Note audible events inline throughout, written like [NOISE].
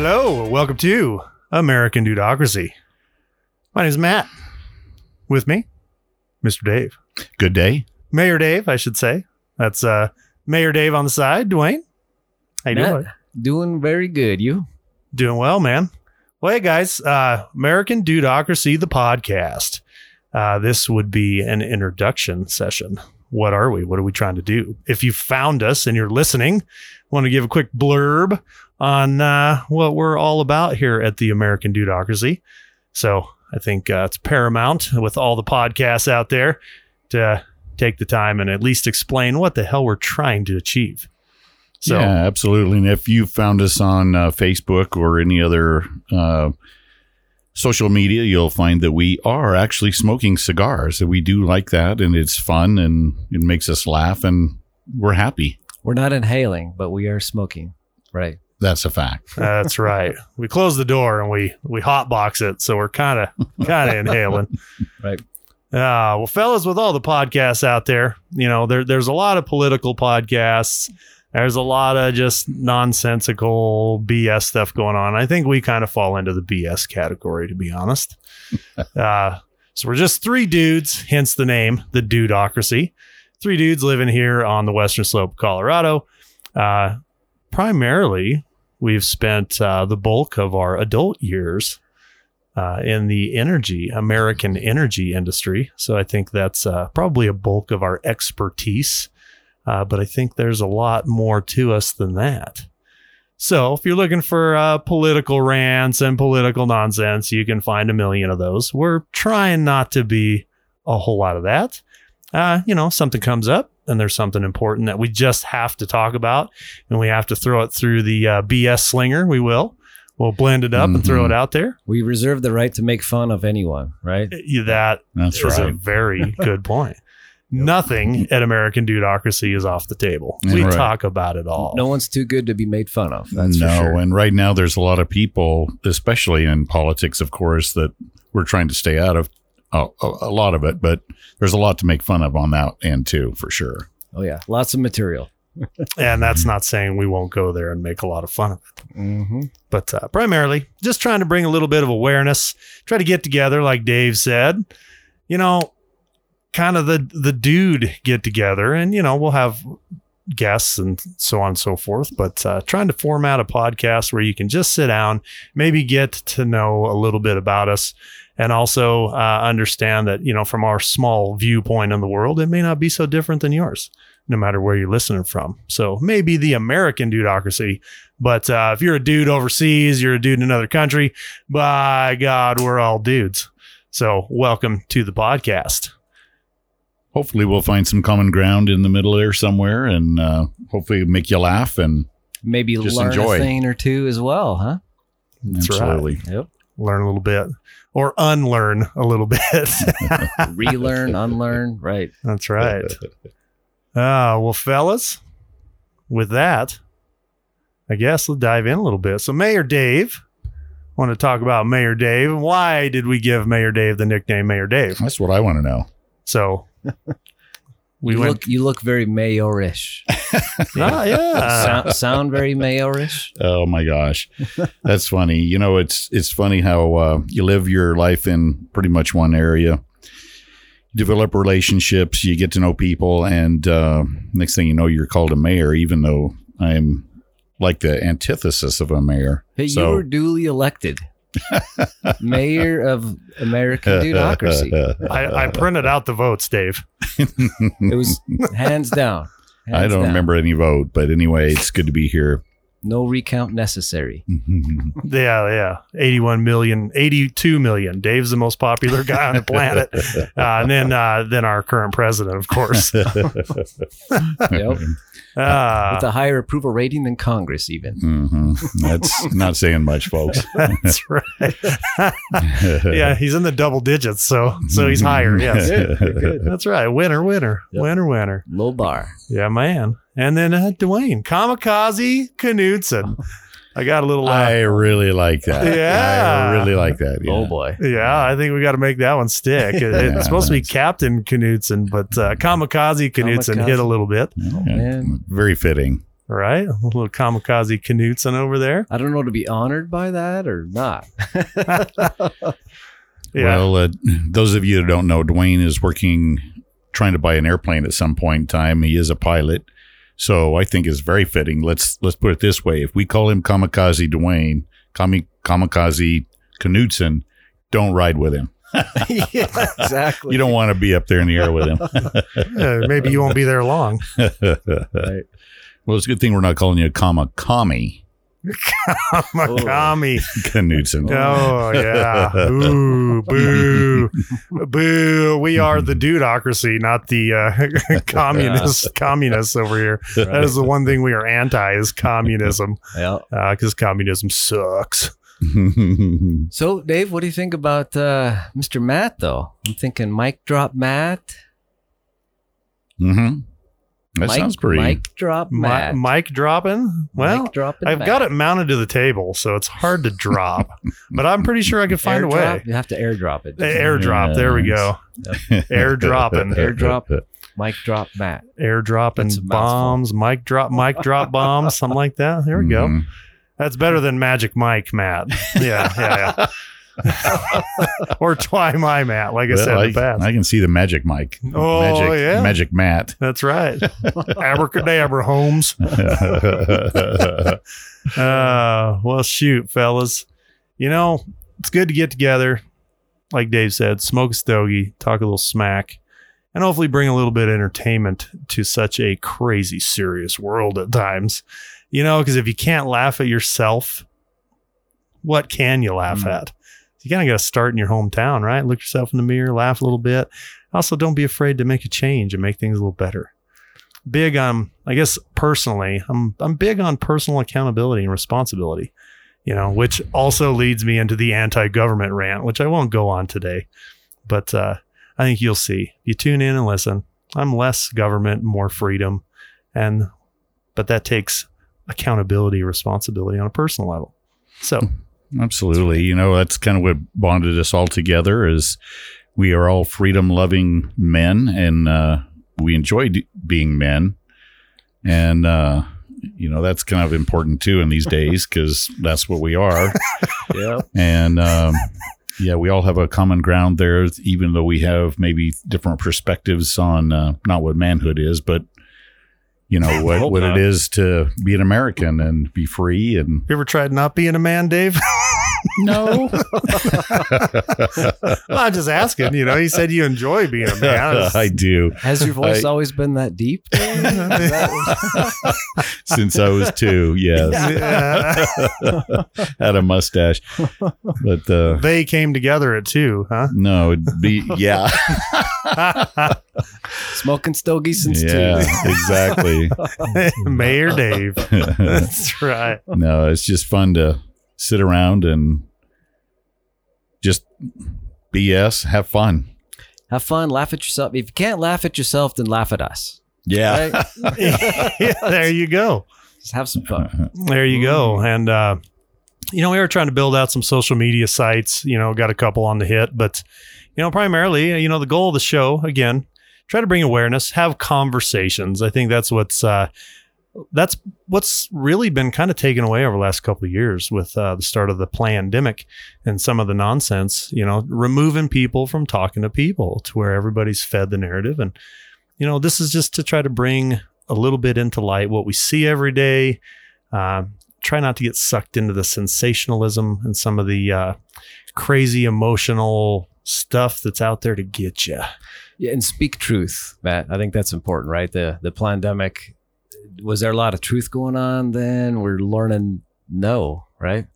Hello, welcome to American Dudeocracy. My name is Matt. With me, Mr. Dave. Good day. Mayor Dave, I should say. That's uh Mayor Dave on the side. Dwayne. How you Matt, doing? doing very good. You? Doing well, man. Well, hey guys, uh American Dudeocracy, the podcast. Uh this would be an introduction session. What are we? What are we trying to do? If you found us and you're listening, want to give a quick blurb on uh, what we're all about here at the American Dudeocracy. So I think uh, it's paramount with all the podcasts out there to take the time and at least explain what the hell we're trying to achieve. So yeah, absolutely. And if you found us on uh, Facebook or any other uh, social media, you'll find that we are actually smoking cigars. That we do like that, and it's fun and it makes us laugh, and we're happy. We're not inhaling, but we are smoking. Right. That's a fact. that's right. We close the door and we we hotbox it, so we're kind of kind of inhaling. [LAUGHS] Right. Uh, well, fellas, with all the podcasts out there, you know, there, there's a lot of political podcasts. There's a lot of just nonsensical BS stuff going on. I think we kind of fall into the BS category, to be honest. [LAUGHS] uh, so we're just three dudes, hence the name, the Dudeocracy. Three dudes living here on the western slope of Colorado. Uh, primarily, we've spent uh, the bulk of our adult years uh, in the energy, American energy industry. So I think that's uh, probably a bulk of our expertise. Uh, but I think there's a lot more to us than that. So if you're looking for uh, political rants and political nonsense, you can find a million of those. We're trying not to be a whole lot of that. Uh, you know, something comes up and there's something important that we just have to talk about and we have to throw it through the uh, BS slinger. We will. We'll blend it up and throw it out there. We reserve the right to make fun of anyone, right? Uh, That That's is a very [LAUGHS] good point. Nothing at American Dudeocracy is off the table. We Right. talk about it all. No one's too good to be made fun of. That's no, for sure. and right now there's a lot of people, especially in politics, of course, that we're trying to stay out of. Oh, a a lot of it, but there's a lot to make fun of on that end too, for sure. Oh yeah, lots of material. [LAUGHS] and that's not saying we won't go there and make a lot of fun of it. Mm-hmm. But uh, primarily, just trying to bring a little bit of awareness, try to get together, like Dave said, you know, kind of the the dude get together, and you know, we'll have guests and so on and so forth. But uh, trying to format a podcast where you can just sit down, maybe get to know a little bit about us, and also uh, understand that you know, from our small viewpoint in the world, it may not be so different than yours. No matter where you're listening from. So maybe the American dudeocracy but uh, if you're a dude overseas, you're a dude in another country, by God, we're all dudes. So welcome to the podcast. Hopefully we'll find some common ground in the middle there somewhere and uh, hopefully make you laugh and Maybe Just learn enjoy. a thing or two as well, huh? That's right. absolutely Yep. Learn a little bit or unlearn a little bit. [LAUGHS] [LAUGHS] Relearn, unlearn. Right. That's right. Ah, well, fellas, with that, I guess let's dive in a little bit. So, Mayor Dave, want to talk about Mayor Dave. Why did we give Mayor Dave the nickname Mayor Dave? that's what i want to know So, we you went. look you look very mayorish. [LAUGHS] Ah, yeah. sound, sound very mayorish. oh my gosh that's funny you know it's it's funny how uh, you live your life in pretty much one area you develop relationships you get to know people and uh, next thing you know you're called a mayor even though i'm like the antithesis of a mayor Hey, you So- were duly elected mayor of American Dudeocracy. [LAUGHS] I, I printed out the votes, Dave. It was hands down. [LAUGHS] I don't down. remember any vote, but anyway, it's good to be here. No recount necessary. [LAUGHS] Yeah, yeah. 81 million, 82 million. Dave's the most popular guy on the planet. [LAUGHS] Uh, and then uh, then our current president, of course. [LAUGHS] Yep. Uh, With a higher approval rating than Congress, even. hmm That's not saying much, folks. that's right. yeah, he's in the double digits, so so he's higher. Yes. That's right. Winner, winner, Yep. winner, winner. Low bar. Yeah, man. And then uh, Dwayne, Kamikaze Knudsen. I got a little. Uh, I really like that. [LAUGHS] Yeah. I really like that. Yeah. Oh boy. Yeah, I think we got to make that one stick. It- it's Yeah, supposed to be Captain Knudsen, but uh, Kamikaze Knudsen Kamikaze. hit a little bit. Yeah. man. Very fitting. right? A little kamikaze Knudsen over there. I don't know to be honored by that or not. [LAUGHS] Yeah. Well, uh, those of you that don't know, Dwayne is working trying to buy an airplane at some point in time. He is a pilot, so I think it's very fitting. Let's let's put it this way: if we call him Kamikaze Dwayne, Kami, Kamikaze Knudsen, don't ride with him. [LAUGHS] [LAUGHS] yeah, exactly. You don't want to be up there in the air with him. [LAUGHS] Yeah, maybe you won't be there long. Right. Well, it's a good thing we're not calling you Kamakami Makami. Knudsen. Oh yeah. Ooh, boo. [LAUGHS] boo. We are the dudeocracy, not the uh, [LAUGHS] communist [LAUGHS] communists over here. That is the one thing we are anti is communism. Yeah. Because communism sucks. So, Dave, what do you think about uh, Mr. Matt, though? I'm thinking mic drop Matt. hmm That mic, sounds pretty. Mic drop Mi- Matt. mic dropping. Well, mic dropping I've Matt. got it mounted to the table, so it's hard to drop. [LAUGHS] but I'm pretty sure I could find a way. You have to airdrop it. Airdrop. There we go. Airdropping. Airdrop. [LAUGHS] Mic drop Matt. Airdropping That's bombs, mic drop, mic drop bombs, something like that. There we go. Mhm. That's better than Magic Mike, Matt. Yeah, yeah, yeah. [LAUGHS] [LAUGHS] or Twy My Matt, like I Well, said in the I, past. I can see the magic mic. Oh, magic, yeah. Magic Matt. That's right. [LAUGHS] Abracadabra, Holmes. [LAUGHS] Uh, well, shoot, fellas. You know, it's good to get together. Like Dave said, smoke a stogie, talk a little smack, and hopefully bring a little bit of entertainment to such a crazy, serious world at times. You know, because if you can't laugh at yourself, what can you laugh Mm. at? You kind of got to start in your hometown, right? Look yourself in the mirror, laugh a little bit. Also, don't be afraid to make a change and make things a little better big on I guess personally, I'm I'm big on personal accountability and responsibility, you know, which also leads me into the anti-government rant, which I won't go on today. But uh, I think you'll see. You tune in and listen. I'm less government, more freedom, and but that takes accountability, responsibility on a personal level. So Absolutely. You know, that's kind of what bonded us all together is we are all freedom loving men and uh, we enjoy d- being men. And, uh, you know, that's kind of important too in these [LAUGHS] days because that's what we are. [LAUGHS] Yeah. And, um, yeah, we all have a common ground there, even though we have maybe different perspectives on uh, not what manhood is, but, you know, [LAUGHS] what, what not. it is to be an American and be free and you ever tried not being a man, Dave? [LAUGHS] no. [LAUGHS] well, I'm just asking. You know, you said you enjoy being a man. [LAUGHS] I do. Has your voice I- always been that deep? [LAUGHS] Since I was two, yes. Yeah. Had a mustache. But uh they came together at two, huh? no, it'd be yeah. Smoking stogies since yeah, two. exactly. Mayor Dave. That's right. no, it's just fun to sit around and just BS, have fun. Have fun, laugh at yourself. If you can't laugh at yourself, then laugh at us. Yeah. Right? [LAUGHS] yeah, there you go. Just have some fun. [LAUGHS] There you go. And uh, you know, we were trying to build out some social media sites. You know, got a couple on the hit, but you know, primarily, you know, the goal of the show again, try to bring awareness, have conversations. I think that's what's uh, that's what's really been kind of taken away over the last couple of years with uh, the start of the pandemic and some of the nonsense. You know, removing people from talking to people to where everybody's fed the narrative, and you know, this is just to try to bring a little bit into light what we see every day. Uh, try not to get sucked into the sensationalism and some of the uh, crazy emotional stuff that's out there to get you. Yeah, and speak truth, Matt. I think that's important, right? The the pandemic was there a lot of truth going on then? We're learning no, right?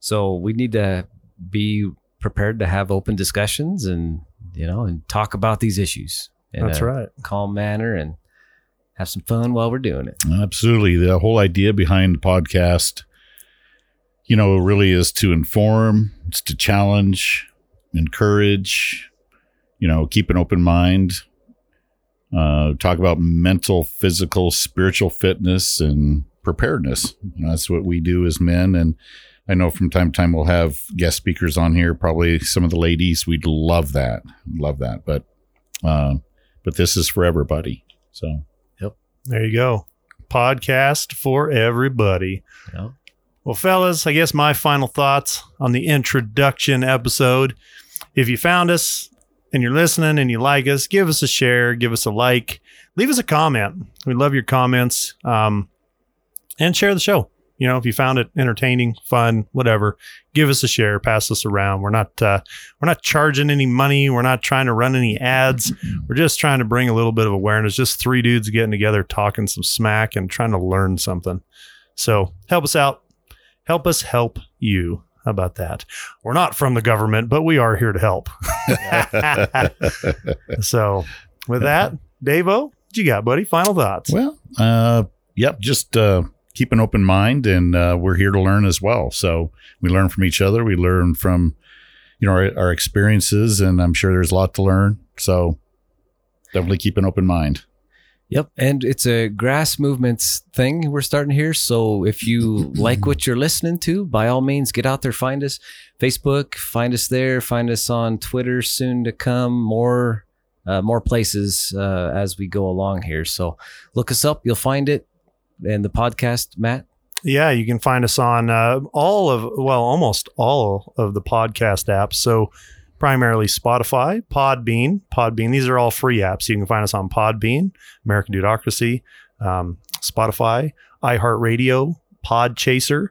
So we need to be prepared to have open discussions and you know and talk about these issues in That's a right. calm manner and have some fun while we're doing it. Absolutely. The whole idea behind the podcast, you know, really is to inform, it's to challenge, encourage, you know, keep an open mind, uh, talk about mental, physical, spiritual fitness and preparedness. You know, that's what we do as men. And I know from time to time we'll have guest speakers on here, probably some of the ladies. We'd love that. Love that. But, uh, but this is for everybody. So yep, There you go. podcast for everybody. Yeah. Well, fellas, I guess my final thoughts on the introduction episode. If you found us and you're listening and you like us, give us a share, give us a like, leave us a comment. We love your comments. Um, and share the show. You know, if you found it entertaining, fun, whatever, give us a share, pass us around. We're not uh, we're not charging any money. We're not trying to run any ads. We're just trying to bring a little bit of awareness. Just three dudes getting together, talking some smack, and trying to learn something. So help us out. Help us help you. How about that? We're not from the government, but we are here to help. [LAUGHS] so with that, Davo, what you got, buddy? Final thoughts. Well, uh, yep, just uh, keep an open mind, and uh, we're here to learn as well. So we learn from each other. We learn from you know our, our experiences, and I'm sure there's a lot to learn. So definitely keep an open mind. Yep. And it's a grass movements thing we're starting here. So if you like what you're listening to, by all means, get out there, find us. Facebook, find us there, find us on Twitter soon to come. More uh, more places uh, as we go along here. So look us up, you'll find it. And the podcast, Matt. Yeah, you can find us on uh, all of, well, almost all of the podcast apps. So, primarily Spotify, Podbean, Podbean. These are all free apps. You can find us on Podbean, American Dudeocracy, um, Spotify, iHeartRadio, Podchaser.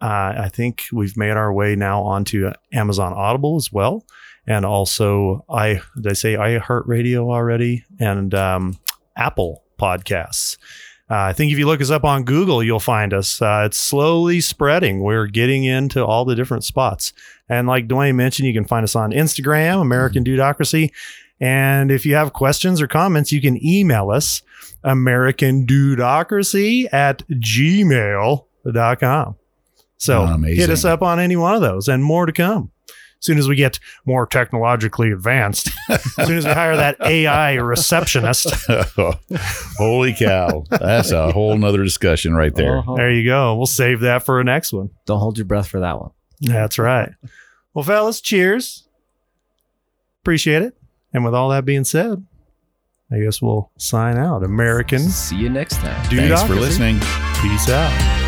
Uh, I think we've made our way now onto Amazon Audible as well, and also I did I say iHeartRadio already and um, Apple Podcasts. Uh, I think if you look us up on Google, you'll find us. Uh, it's slowly spreading. We're getting into all the different spots. And like Dwayne mentioned, you can find us on Instagram, American Dudeocracy. And if you have questions or comments, you can email us, American Dudeocracy at gmail.com. So Amazing. hit us up on any one of those and more to come. As soon as we get more technologically advanced, as [LAUGHS] soon as we hire that AI receptionist, [LAUGHS] Holy cow. That's a whole nother discussion right there. Uh-huh. there you go. We'll save that for a next one. Don't hold your breath for that one. That's right. Well, fellas, cheers. Appreciate it. And with all that being said, I guess we'll sign out. American See you next time. Dude Thanks for listening. Peace out.